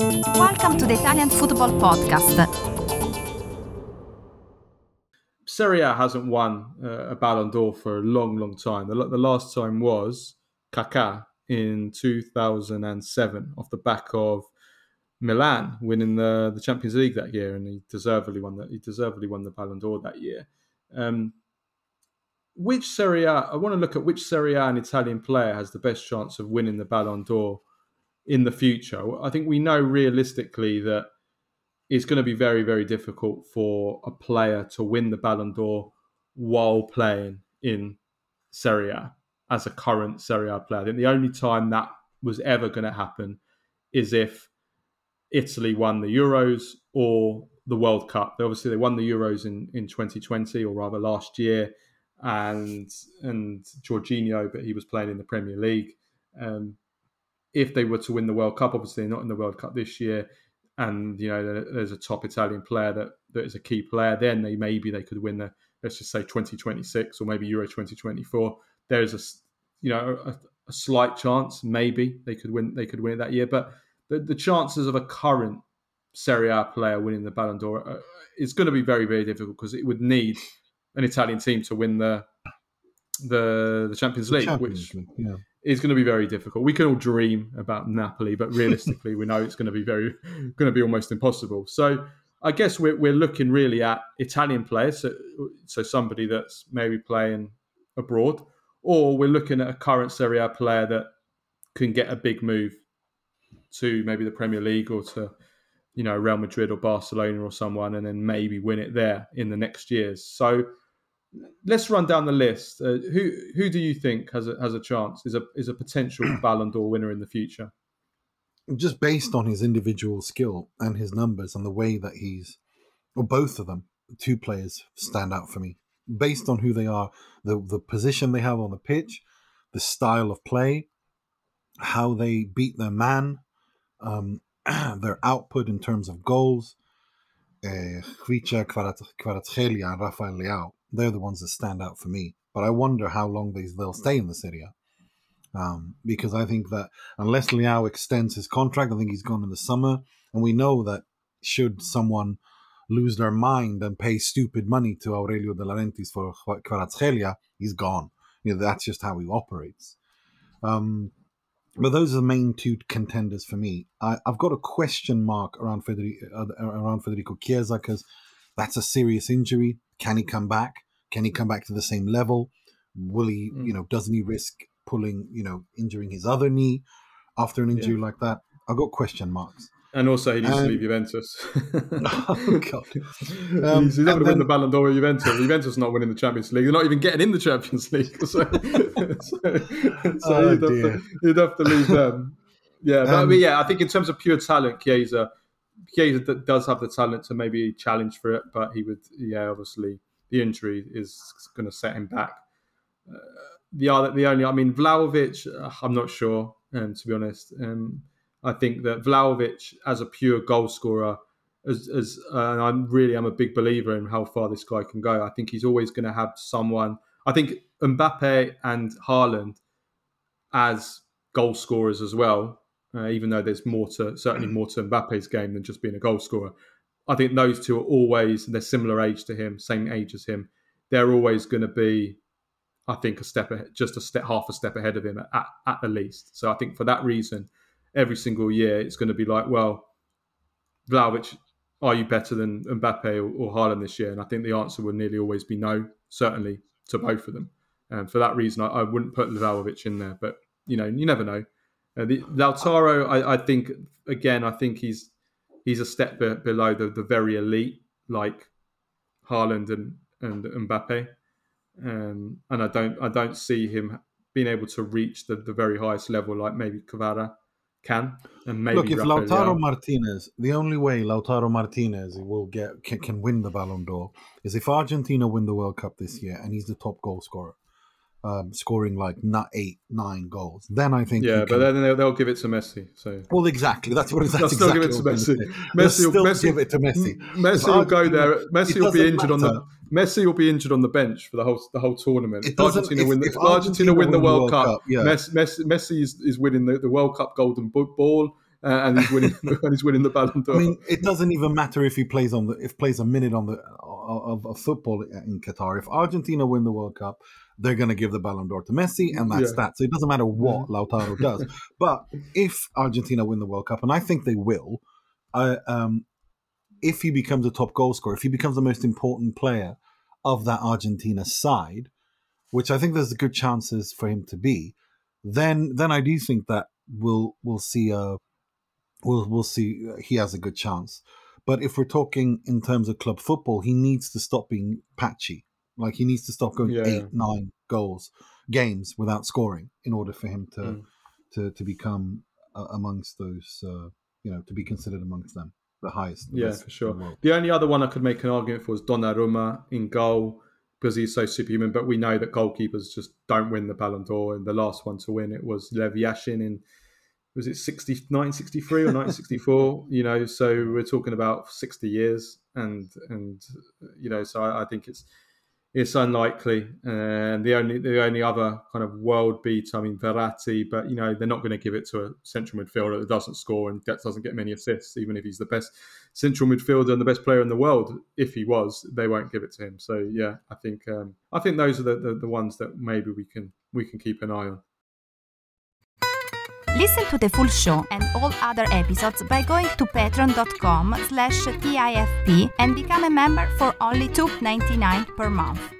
Welcome to the Italian Football Podcast. Serie A hasn't won uh, a Ballon d'Or for a long, long time. The, the last time was Kaká in 2007 off the back of Milan winning the, the Champions League that year, and he deservedly won that. He deservedly won the Ballon d'Or that year. Um, which Serie A? I want to look at which Serie A an Italian player has the best chance of winning the Ballon d'Or in the future. I think we know realistically that it's going to be very, very difficult for a player to win the Ballon d'Or while playing in Serie A as a current Serie A player. I think the only time that was ever going to happen is if Italy won the Euros or the World Cup. Obviously they won the Euros in, in 2020 or rather last year, and and Jorginho, but he was playing in the Premier League. Um, if they were to win the World Cup, obviously they're not in the World Cup this year, and you know there's a top Italian player that, that is a key player, then they maybe they could win the let's just say 2026 or maybe Euro 2024. There's a you know a, a slight chance maybe they could win they could win it that year, but the, the chances of a current Serie A player winning the Ballon d'Or uh, is going to be very very difficult because it would need an Italian team to win the the the Champions the League, Champions which League, yeah. Is going to be very difficult. We can all dream about Napoli, but realistically, we know it's going to be very going to be almost impossible. So. I guess we're, we're looking really at Italian players, so, so somebody that's maybe playing abroad, or we're looking at a current Serie A player that can get a big move to maybe the Premier League or to you know Real Madrid or Barcelona or someone, and then maybe win it there in the next years. So let's run down the list. Uh, who who do you think has a, has a chance? Is a is a potential Ballon d'Or winner in the future? Just based on his individual skill and his numbers and the way that he's, or both of them, two players stand out for me. Based on who they are, the the position they have on the pitch, the style of play, how they beat their man, um, their output in terms of goals. Uh, Kvaratskhelia and Rafael Leao they're the ones that stand out for me. But I wonder how long they, they'll stay in the Serie um, because I think that unless Leao extends his contract, I think he's gone in the summer. And we know that should someone lose their mind and pay stupid money to Aurelio De Laurentiis for Kvaratskhelia, he's gone. You know, that's just how he operates. Um, but those are the main two contenders for me. I, have got a question mark around Federico, uh, around Federico Chiesa because that's a serious injury. Can he come back? Can he come back to the same level? Will he, mm. you know, doesn't he risk pulling, you know, injuring his other knee after an injury yeah. like that? I've got question marks. And also, he needs um, to leave Juventus. oh God! Um, he's, he's not going to win the Ballon d'Or Juventus. Juventus not winning the Champions League. They're not even getting in the Champions League. So, so, so oh, you'd, have to, you'd, have to, leave them. Yeah, but um, I mean, yeah, I think in terms of pure talent, Chiesa Chiesa does have the talent to maybe challenge for it, but he would, yeah, obviously the injury is going to set him back. Uh, the other, the only, I mean, Vlahovic, uh, I'm not sure, um, to be honest. Um, I think that Vlahovic, as a pure goal scorer, as, as uh, I'm really, I'm a big believer in how far this guy can go. I think he's always going to have someone. I think Mbappe and Haaland as goal scorers as well uh, even though there's more to certainly more to Mbappe's game than just being a goal scorer. I think those two are always they're similar age to him, same age as him. They're always going to be, I think, a step ahead, just a step, half a step ahead of him at, at the least. So I think for that reason, every single year it's going to be like, well, Vlahovic, are you better than Mbappe or, or Haaland this year? And I think the answer will nearly always be no, certainly to both of them. And for that reason, I, I wouldn't put Vlahovic in there. But you know, you never know. Uh, the, Lautaro, I, I, think again, I think he's he's a step be- below the, the very elite, like Haaland and and Mbappe, um, and I don't I don't see him being able to reach the, the very highest level like maybe Kvara can. And maybe look if Rafael Lautaro Martinez, the only way Lautaro Martinez will get can, can win the Ballon d'Or is if Argentina win the World Cup this year and he's the top goal scorer um, scoring like not eight, nine goals. Then I think, yeah, but then they'll, they'll, give it to Messi. So well, exactly. That's what. That's they'll exactly still give it to Messi. Messi will Messi, give it to Messi. Messi will go there. Messi will be injured matter. on the. Messi will be injured on the bench for the whole the whole tournament. If Argentina, if, win, the, if Argentina, Argentina win the World, World Cup, Cup yeah. Messi, Messi is, is winning the, the World Cup Golden Ball. Uh, and he's winning and he's winning the Ballon d'Or. I mean, it doesn't even matter if he plays on the if plays a minute on the of, of football in Qatar. If Argentina win the World Cup, they're going to give the Ballon d'Or to Messi, and that's yeah. that. So it doesn't matter what. Lautaro does. but if Argentina win the World Cup, and I think they will, uh, um, if he becomes a top goal scorer, if he becomes the most important player of that Argentina side, which I think there's good chances for him to be, then then I do think that we'll we'll see a we'll we'll see uh, he has a good chance. But if we're talking in terms of club football, he needs to stop being patchy. Like he needs to stop going yeah. eight, nine goals games without scoring in order for him to mm. to to become uh, amongst those. Uh, you know, to be considered amongst them, the highest. The yeah, for sure. The, the, only other one I could make an argument for was Donnarumma in goal because he's so superhuman. But we know that goalkeepers just don't win the Ballon d'Or. And the last one to win it was Lev Yashin in was it 60, 1963 or 1964 you know so we're talking about 60 years and and you know so I, I think it's it's unlikely. And the only the only other kind of world beat I mean Verratti but you know they're not going to give it to a central midfielder that doesn't score and doesn't get many assists even if he's the best central midfielder and the best player in the world. If he was they won't give it to him. So yeah I think um, I think those are the, the, the ones that maybe we can we can keep an eye on Listen to the full show and all other episodes by going to patreon.com slash TIFP and become a member for only $2.99 per month.